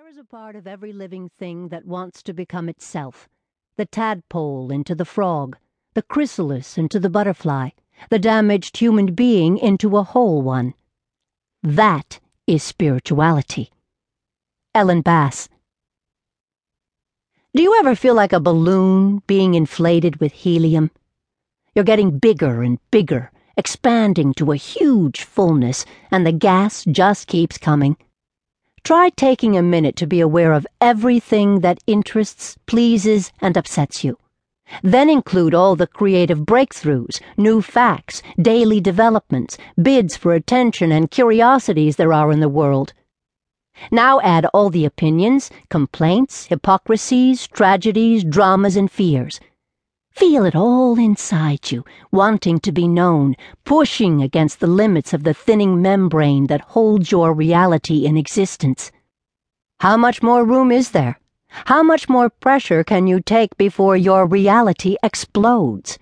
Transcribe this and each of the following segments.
There is a part of every living thing that wants to become itself the tadpole into the frog, the chrysalis into the butterfly, the damaged human being into a whole one. That is spirituality. Ellen Bass. Do you ever feel like a balloon being inflated with helium? You're getting bigger and bigger, expanding to a huge fullness, and the gas just keeps coming. Try taking a minute to be aware of everything that interests, pleases, and upsets you. Then include all the creative breakthroughs, new facts, daily developments, bids for attention, and curiosities there are in the world. Now add all the opinions, complaints, hypocrisies, tragedies, dramas, and fears. Feel it all inside you, wanting to be known, pushing against the limits of the thinning membrane that holds your reality in existence. How much more room is there? How much more pressure can you take before your reality explodes?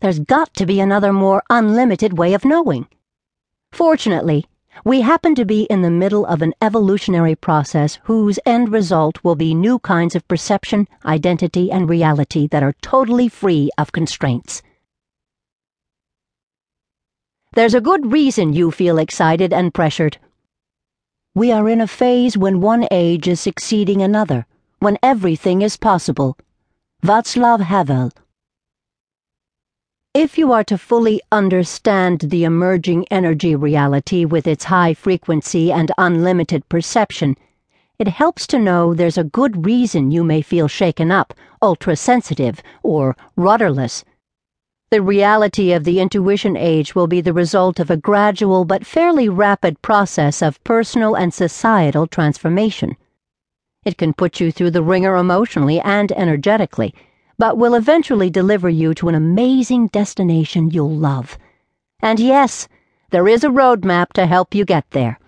There's got to be another more unlimited way of knowing. Fortunately, we happen to be in the middle of an evolutionary process whose end result will be new kinds of perception, identity, and reality that are totally free of constraints. There's a good reason you feel excited and pressured. We are in a phase when one age is succeeding another, when everything is possible. Václav Havel. If you are to fully understand the emerging energy reality with its high frequency and unlimited perception, it helps to know there's a good reason you may feel shaken up, ultra sensitive, or rudderless. The reality of the intuition age will be the result of a gradual but fairly rapid process of personal and societal transformation. It can put you through the wringer emotionally and energetically but will eventually deliver you to an amazing destination you'll love. And yes, there is a roadmap to help you get there.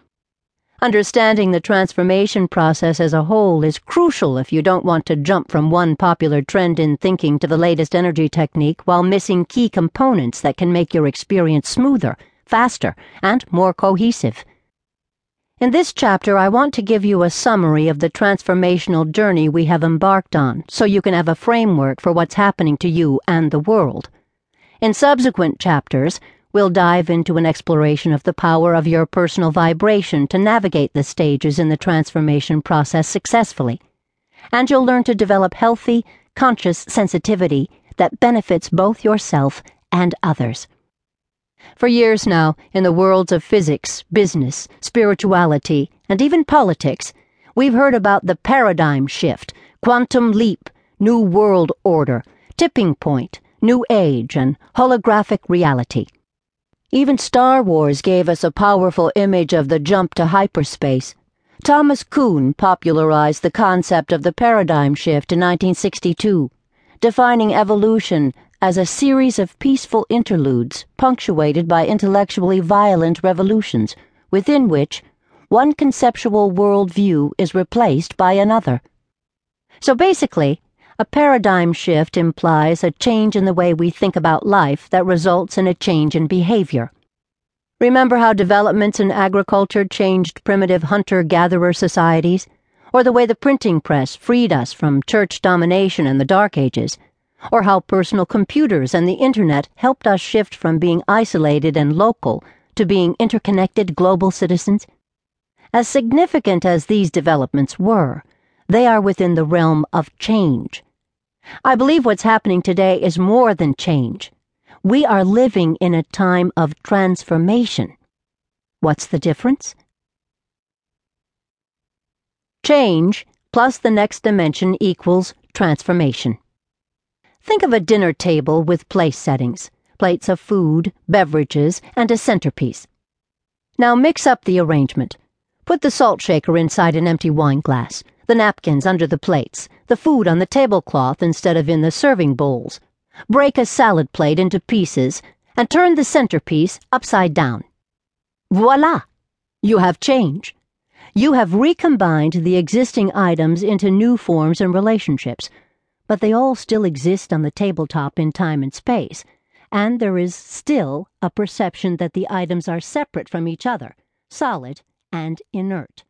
Understanding the transformation process as a whole is crucial if you don't want to jump from one popular trend in thinking to the latest energy technique while missing key components that can make your experience smoother, faster, and more cohesive. In this chapter, I want to give you a summary of the transformational journey we have embarked on so you can have a framework for what's happening to you and the world. In subsequent chapters, we'll dive into an exploration of the power of your personal vibration to navigate the stages in the transformation process successfully. And you'll learn to develop healthy, conscious sensitivity that benefits both yourself and others. For years now, in the worlds of physics, business, spirituality, and even politics, we've heard about the paradigm shift, quantum leap, new world order, tipping point, new age, and holographic reality. Even Star Wars gave us a powerful image of the jump to hyperspace. Thomas Kuhn popularized the concept of the paradigm shift in 1962, defining evolution as a series of peaceful interludes punctuated by intellectually violent revolutions, within which one conceptual worldview is replaced by another. So basically, a paradigm shift implies a change in the way we think about life that results in a change in behavior. Remember how developments in agriculture changed primitive hunter gatherer societies? Or the way the printing press freed us from church domination in the Dark Ages? Or how personal computers and the internet helped us shift from being isolated and local to being interconnected global citizens. As significant as these developments were, they are within the realm of change. I believe what's happening today is more than change. We are living in a time of transformation. What's the difference? Change plus the next dimension equals transformation. Think of a dinner table with place settings plates of food, beverages, and a centerpiece. Now mix up the arrangement. Put the salt shaker inside an empty wine glass, the napkins under the plates, the food on the tablecloth instead of in the serving bowls. Break a salad plate into pieces and turn the centerpiece upside down. Voila! You have change. You have recombined the existing items into new forms and relationships but they all still exist on the tabletop in time and space, and there is still a perception that the items are separate from each other, solid and inert.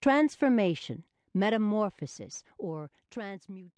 Transformation, metamorphosis, or transmutation.